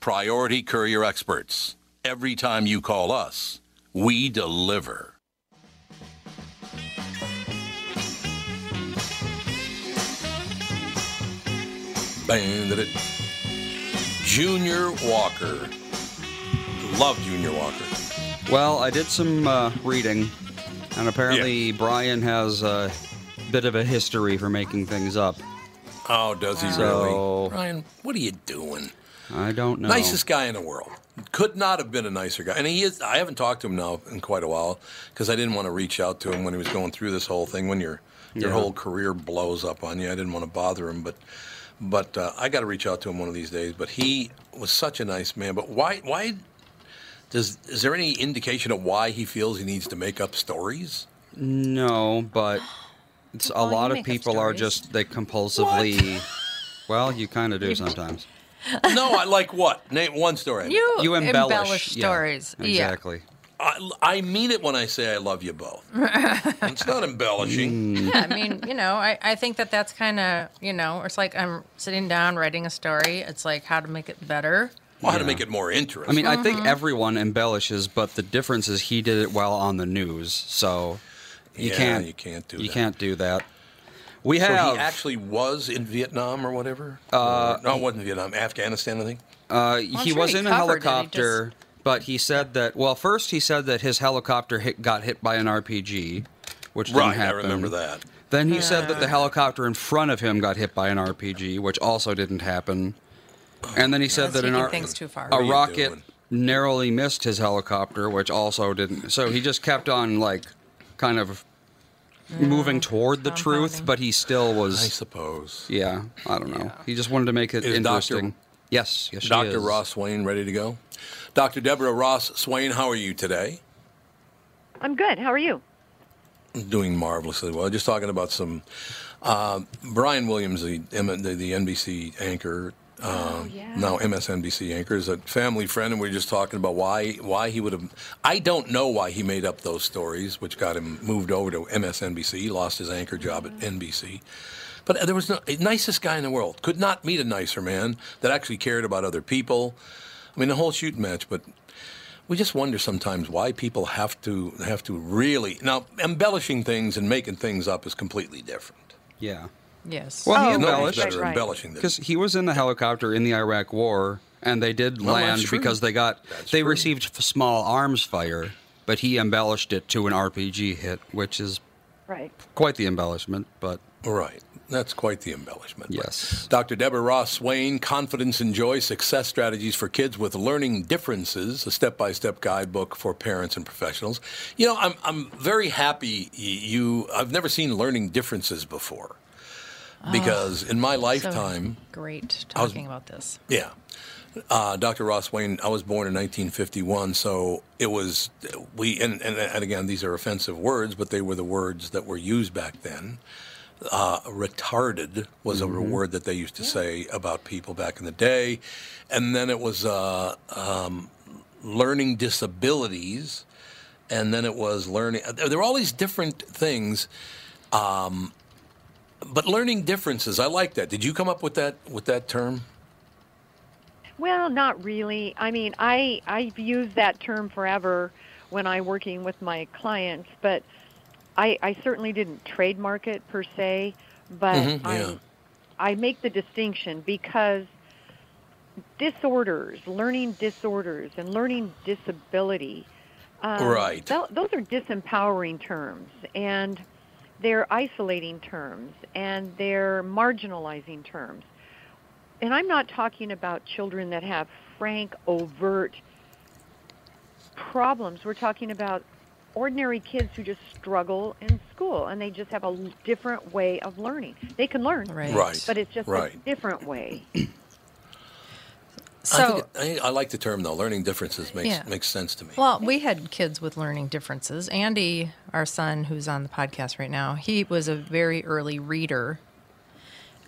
Priority Courier Experts. Every time you call us, we deliver. Bandit. Junior Walker. Love Junior Walker. Well, I did some uh, reading, and apparently Brian has a bit of a history for making things up. Oh, does he So- really? Brian, what are you doing? I don't know. Nicest guy in the world. Could not have been a nicer guy. And he is. I haven't talked to him now in quite a while because I didn't want to reach out to him when he was going through this whole thing. When your your Yeah. whole career blows up on you, I didn't want to bother him. But but uh, I got to reach out to him one of these days. But he was such a nice man. But why why does is there any indication of why he feels he needs to make up stories? No, but [gasps] it's a Well, you lot of people are just they compulsively. [laughs] Well, you kind of do sometimes. [laughs] no, I like what? Name one story. You, You embellish, yeah, stories. Yeah. exactly. I, I mean it when I say I love you both. [laughs] it's not embellishing. Yeah, I mean, you know, I, I think that that's kind of, you know, it's like I'm sitting down writing a story. It's like how to make it better. Well, how to make it more interesting. I mean, I Mm-hmm. think everyone embellishes, but the difference is he did it well on the news, so you Yeah, can't. you can't do You that. can't do that. We have. so he actually was in Vietnam or whatever. Uh, no, it wasn't Vietnam. Afghanistan, I think. Uh, he sure was he in a covered it, he helicopter, but he said that. Well, first he said that his helicopter hit, got hit by an RPG, which didn't Right, I remember that. Then he said that the helicopter in front of him got hit by an RPG, which also didn't happen. And then he said That's that an taking ar- too far. a What are you rocket doing? narrowly missed his helicopter, which also didn't. So he just kept on like, kind of moving toward the truth, but he still was. I suppose. Yeah, I don't know. He just wanted to make it Is interesting. Dr. Yes, yes, she Dr. is. Ross Swain ready to go? Dr. Deborah Ross Swain, how are you today? I'm good. How are you? Doing marvelously well. Just talking about some. Uh, Brian Williams, the, the, the NBC anchor, uh, yeah. now MSNBC anchor, is a family friend, and we were just talking about why why he would have. I don't know why he made up those stories, which got him moved over to MSNBC. He lost his anchor job at NBC. But there was no nicest guy in the world. Could not meet a nicer man that actually cared about other people. I mean, the whole shooting match, but we just wonder sometimes why people have to have to really now embellishing things and making things up is completely different. Yeah. Yes. Well, he Oh, Nobody's embellished. better Right. embellishing Because he was in the helicopter in the Iraq War, and they did Well, that's land because they got That's they true. received small arms fire, but he embellished it to an RPG hit, which is Right. quite the embellishment. But right. That's quite the embellishment. Yes. Dr. Deborah Ross Swain, Confidence and Joy Success Strategies for Kids with Learning Differences, a step by step guidebook for parents and professionals. You know, I'm, I'm very happy you, I've never seen Learning Differences before. Because in my So lifetime, great I was- talking about this. Yeah. Uh, Dr. Ross Swain, I was born in 1951, so it was, we, and, and, and again, these are offensive words, but they were the words that were used back then. Uh, retarded was a word that they used to say about people back in the day. And then it was uh, um, learning disabilities. And then it was learning, there there were all these different things. Um, but learning differences, I like that. Did you come up with that with that term? Well, not really. I mean, I I've used that term forever when I'm working with my clients, but I I certainly didn't trademark it per se, but Mhm, I yeah. I make the distinction because disorders, learning disorders, and learning disability. Um, Right. tho- those are disempowering terms, and they're isolating terms, and they're marginalizing terms. And I'm not talking about children that have frank, overt problems. We're talking about ordinary kids who just struggle in school and they just have a different way of learning. They can learn, Right. Right. but it's just a different way. [clears throat] So, I, think I, I like the term though. Learning differences makes Yeah. makes sense to me. well, we had kids with learning differences. Andy, our son, who's on the podcast right now, he was a very early reader,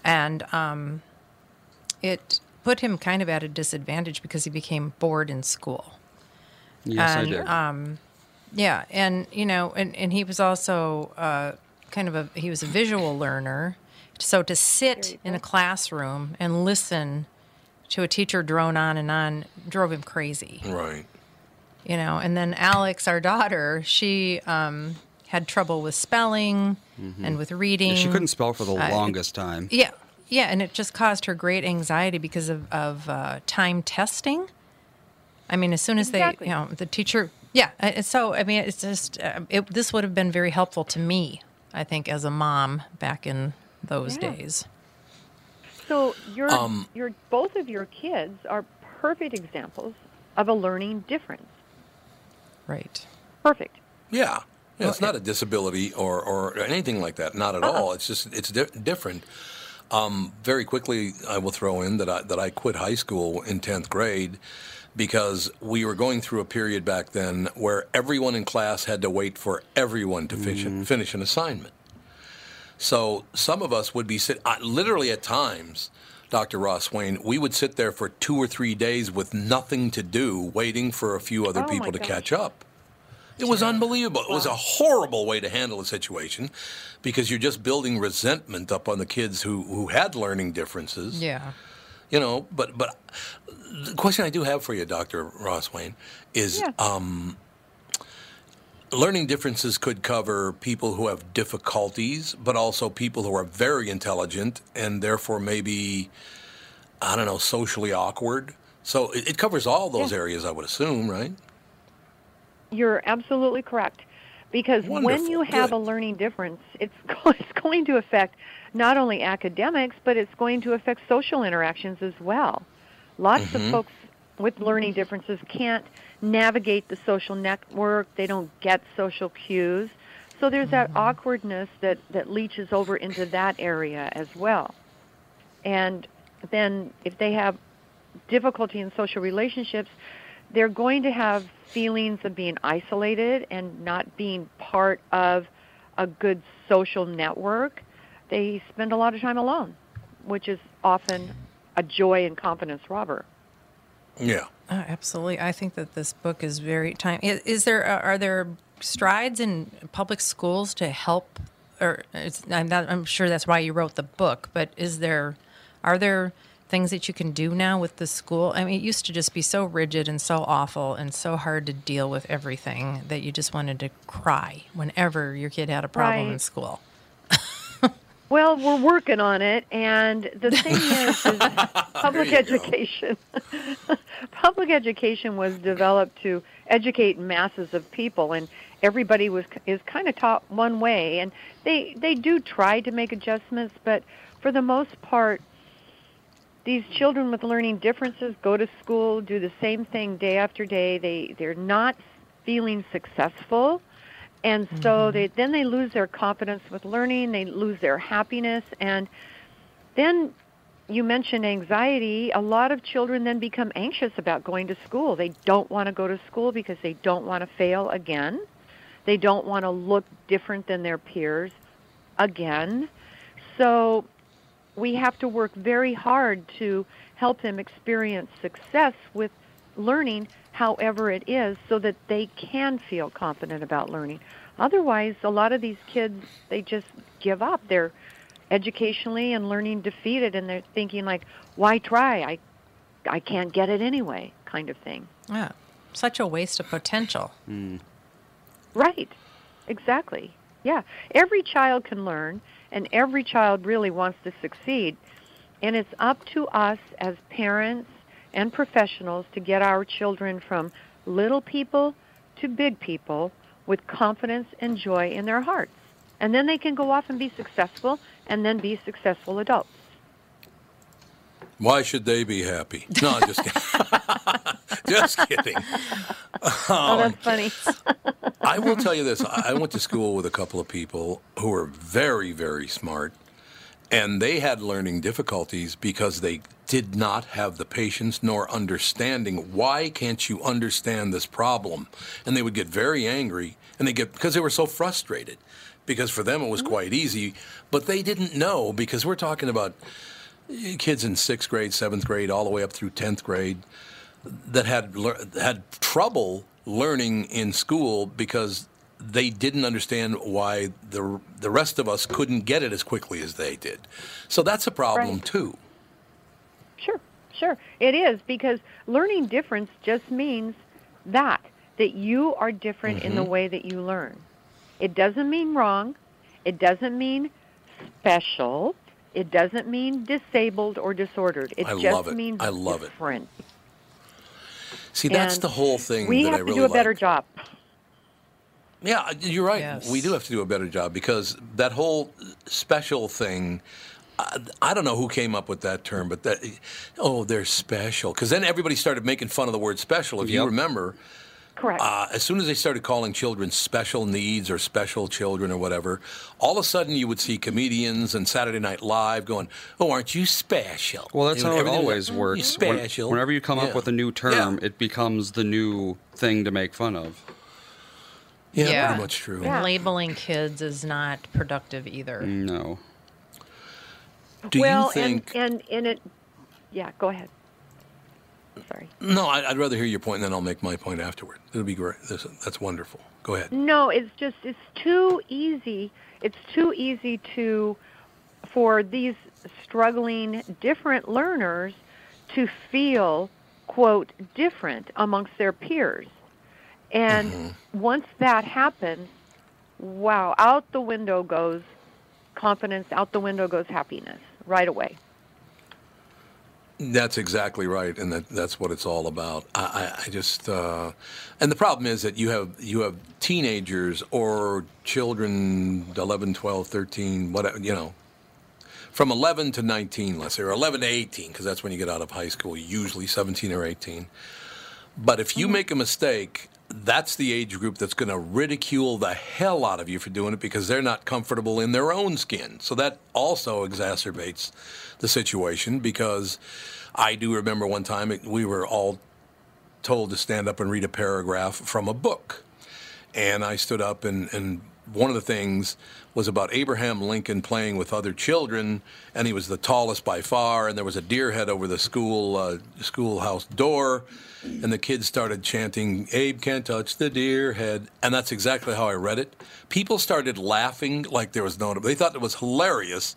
and um, it put him kind of at a disadvantage because he became bored in school. yes, And, I did. um, Yeah, and you know, and, and he was also uh, kind of a he was a visual learner. So to sit in a classroom and listen to a teacher drone on and on drove him crazy. right. You know, and then Alex, our daughter, she um, had trouble with spelling and with reading. Yeah, she couldn't spell for the I- longest time. Yeah, yeah, and it just caused her great anxiety because of of uh, time testing. I mean, as soon as Exactly. they, you know, the teacher, yeah. uh, So I mean, it's just uh, it, this would have been very helpful to me, I think, as a mom back in those Yeah. days. So your Um, your both of your kids are perfect examples of a learning difference. Right. Perfect. Yeah. Yeah, it's not a disability or, or anything like that. Not at all. It's just it's di- different. Um, very quickly, I will throw in that I, that I quit high school in tenth grade because we were going through a period back then where everyone in class had to wait for everyone to finish, finish an assignment. So some of us would be sit uh, literally at times, Dr. Ross Swain, we would sit there for two or three days with nothing to do, waiting for a few other Oh, people to gosh. catch up. It was unbelievable. It was a horrible way to handle a situation because you're just building resentment up on the kids who, who had learning differences. Yeah. You know, but but the question I do have for you, Doctor Ross Swain, is Yeah. um, learning differences could cover people who have difficulties, but also people who are very intelligent and therefore maybe I don't know socially awkward. So it, it covers all those areas, I would assume, right? You're absolutely correct. Because when you have Good. a learning difference, it's, [laughs] it's going to affect not only academics, but it's going to affect social interactions as well. Lots Mm-hmm. of folks with learning differences can't navigate the social network, they don't get social cues. So there's that mm-hmm. awkwardness that, that leaches over into that area as well. And then if they have difficulty in social relationships, they're going to have feelings of being isolated and not being part of a good social network. They spend a lot of time alone, which is often a joy and confidence robber. Yeah. Oh, absolutely. I think that this book is very time. Is, is there uh, are there strides in public schools to help? Or it's, I'm, not, I'm sure that's why you wrote the book. But is there are there things that you can do now with the school? I mean, it used to just be so rigid and so awful and so hard to deal with everything that you just wanted to cry whenever your kid had a problem in school. Well, we're working on it, and the thing is, is [laughs] public education. [laughs] public education was developed to educate masses of people, and everybody was is kind of taught one way, and they they do try to make adjustments, but for the most part, these children with learning differences go to school, do the same thing day after day. They they're not feeling successful. And so mm-hmm. they then they lose their confidence with learning, they lose their happiness and then you mentioned anxiety. A lot of children then become anxious about going to school. They don't want to go to school because they don't want to fail again. They don't want to look different than their peers again. So we have to work very hard to help them experience success with learning however it is so that they can feel confident about learning. Otherwise, a lot of these kids they just give up. They're educationally and learning defeated and they're thinking like, "Why try? I I can't get it anyway." kind of thing. Yeah, such a waste of potential. Mm. Right. Exactly. Yeah. Every child can learn, and every child really wants to succeed. And it's up to us as parents and professionals to get our children from little people to big people with confidence and joy in their hearts. And then they can go off and be successful and then be successful adults. Why should they be happy? No, I'm just kidding. [laughs] just kidding. Oh, that's funny. [laughs] I will tell you this. I I went to school with a couple of people who were very, very smart, and they had learning difficulties because they did not have the patience nor understanding. Why can't you understand this problem? And they would get very angry, and they get because they were so frustrated. Because for them it was quite easy, but they didn't know because we're talking about eh, kids in sixth grade, seventh grade, all the way up through tenth grade that had had trouble learning in school because they didn't understand why the the rest of us couldn't get it as quickly as they did. So that's a problem Right. too. Sure, sure. It is because learning difference just means that that you are different in the mm-hmm. way that you learn. It doesn't mean wrong. It doesn't mean special. It doesn't mean disabled or disordered. It I just love it. means I love it. different. See, that's And the whole thing We that have I really to do a better like. job. Yeah, you're right. Yes. We do have to do a better job because that whole special thing. I, I don't know who came up with that term, but that oh, they're special. Because then everybody started making fun of the word special. If you remember, Correct. uh, as soon as they started calling children special needs or special children or whatever, all of a sudden you would see comedians and Saturday Night Live going, "Oh, aren't you special?" Well, that's You know, how it always like, works. "You When- whenever you come Yeah. up with a new term, Yeah. it becomes the new thing to make fun of. yeah, Yeah. pretty much true. Yeah. Labeling kids is not productive either. No. Do well, you think? and and in it, yeah. Go ahead. Sorry. no, I- I'd rather hear your point, and then I'll make my point afterward. It'll be great. That's, that's wonderful. Go ahead. No, it's just it's too easy. It's too easy to for these struggling different learners to feel, quote, different amongst their peers. And mm-hmm. once that happens, wow, out the window goes confidence, out the window goes happiness right away. That's exactly right, and that, that's what it's all about. I, I, I just, uh, and the problem is that you have you have teenagers or children, 11, 12, 13, whatever, you know, from 11 to 19, let's say, or 11 to 18, because that's when you get out of high school, usually 17 or 18. But if you mm-hmm. make a mistake that's the age group that's going to ridicule the hell out of you for doing it because they're not comfortable in their own skin. So that also exacerbates the situation because I do remember one time we were all told to stand up and read a paragraph from a book. And I stood up and, and one of the things was about Abraham Lincoln playing with other children, and he was the tallest by far. And there was a deer head over the school uh, schoolhouse door, and the kids started chanting, "Abe can't touch the deer head," and that's exactly how I read it. People started laughing like there was no. They thought it was hilarious,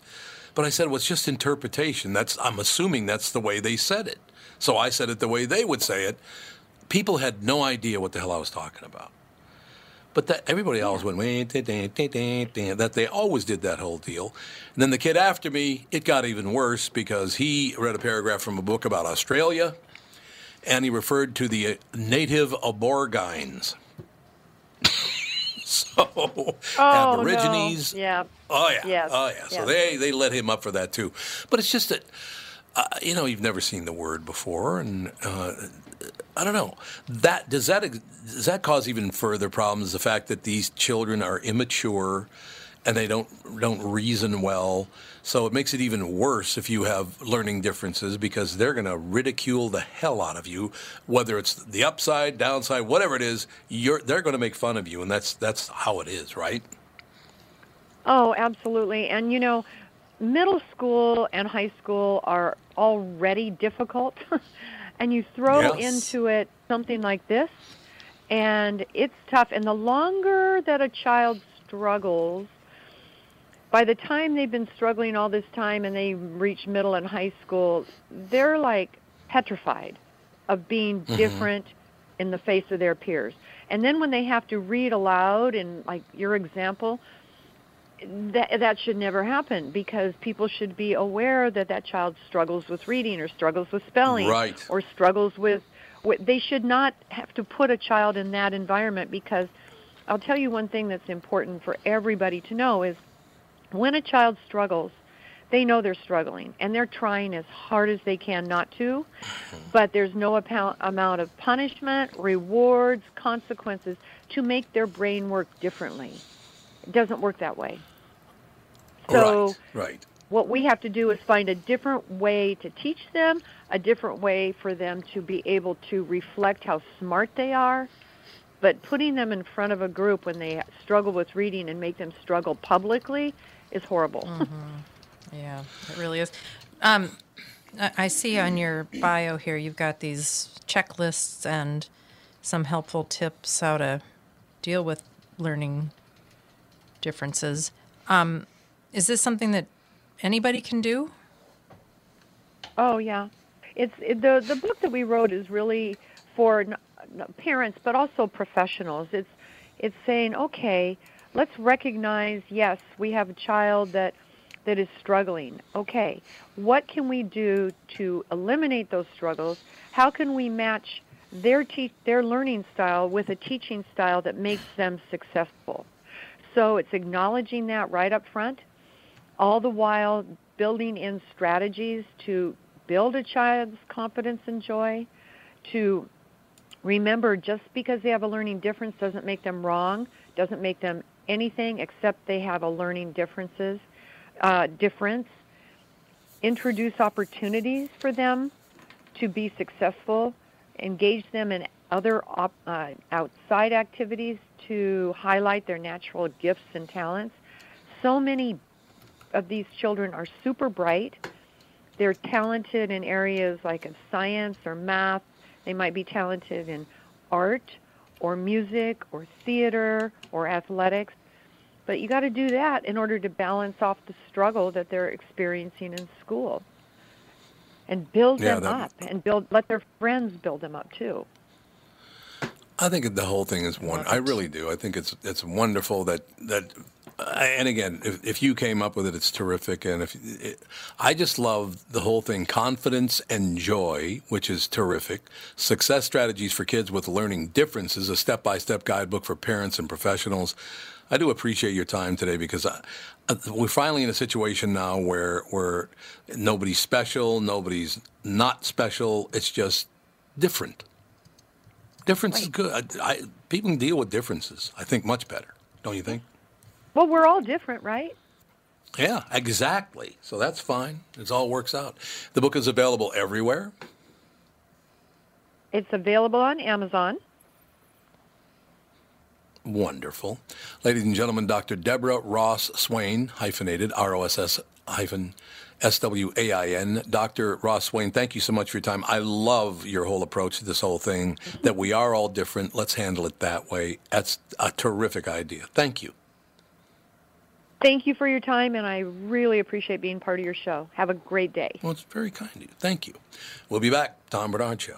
but I said, "Well, it's just interpretation. That's I'm assuming that's the way they said it." So I said it the way they would say it. People had no idea what the hell I was talking about. But that everybody else went that they always did that whole deal. And then the kid after me, it got even worse because he read a paragraph from a book about Australia, and he referred to the native aborigines. [laughs] so oh, Aborigines. No. Yeah. Oh yeah. Yes. Oh yeah. So yes. they they let him up for that too. But it's just that. Uh, you know, you've never seen the word before, and uh, I don't know. That does that does that cause even further problems? The fact that these children are immature and they don't don't reason well. So it makes it even worse if you have learning differences because they're going to ridicule the hell out of you, whether it's the upside, downside, whatever it is. You're they're going to make fun of you, and that's that's how it is, right? Oh, absolutely. And you know, middle school and high school are already difficult. [laughs] and you throw yes. into it something like this, and it's tough. And the longer that a child struggles, by the time they've been struggling all this time and they reach middle and high school, they're like petrified of being mm-hmm. different in the face of their peers. And then when they have to read aloud, in like your example, that that should never happen because people should be aware that that child struggles with reading or struggles with spelling right. or struggles with, with they should not have to put a child in that environment because I'll tell you one thing that's important for everybody to know is when a child struggles they know they're struggling and they're trying as hard as they can not to [laughs] but there's no amount of punishment rewards consequences to make their brain work differently it doesn't work that way. So right, right. what we have to do is find a different way to teach them, a different way for them to be able to reflect how smart they are. But putting them in front of a group when they struggle with reading and make them struggle publicly is horrible. Mm-hmm. [laughs] Yeah, it really is. Um, I see on your bio here you've got these checklists and some helpful tips how to deal with learning differences. Um, is this something that anybody can do? Oh yeah, it's it, the the book that we wrote is really for n- parents, but also professionals. It's it's saying, okay, let's recognize. Yes, we have a child that that is struggling. Okay, what can we do to eliminate those struggles? How can we match their te- their learning style with a teaching style that makes them successful? So it's acknowledging that right up front, all the while building in strategies to build a child's confidence and joy, to remember just because they have a learning difference doesn't make them wrong, doesn't make them anything except they have a learning differences uh, difference. Introduce opportunities for them to be successful. Engage them in other op, uh, outside activities to highlight their natural gifts and talents. So many of these children are super bright. They're talented in areas like science or math. They might be talented in art or music or theater or athletics. But you got to do that in order to balance off the struggle that they're experiencing in school. and build Yeah, them that- up and build let their friends build them up too. I think the whole thing is one. I really do. I think it's it's wonderful that that. I- And again, if, if you came up with it, it's terrific. And if it, I just love the whole thing, confidence and joy, which is terrific. Success strategies for kids with learning differences, a step-by-step guidebook for parents and professionals. I do appreciate your time today because I, uh, we're finally in a situation now where where nobody's special, nobody's not special. It's just different. Difference is good. I, I, people can deal with differences. I think much better, don't you think? Well, we're all different, right? Yeah, exactly. So that's fine. It all works out. The book is available everywhere. It's available on Amazon. Wonderful. Ladies and gentlemen, Dr. Deborah Ross Swain, hyphenated, R O S S hyphen S W A I N. Dr. Ross Swain, thank you so much for your time. I love your whole approach to this whole thing, that we are all different. Let's handle it that way. That's a terrific idea. Thank you. Thank you for your time, and I really appreciate being part of your show. Have a great day. Well, it's very kind of you. Thank you. We'll be back. Tom Barnard Show.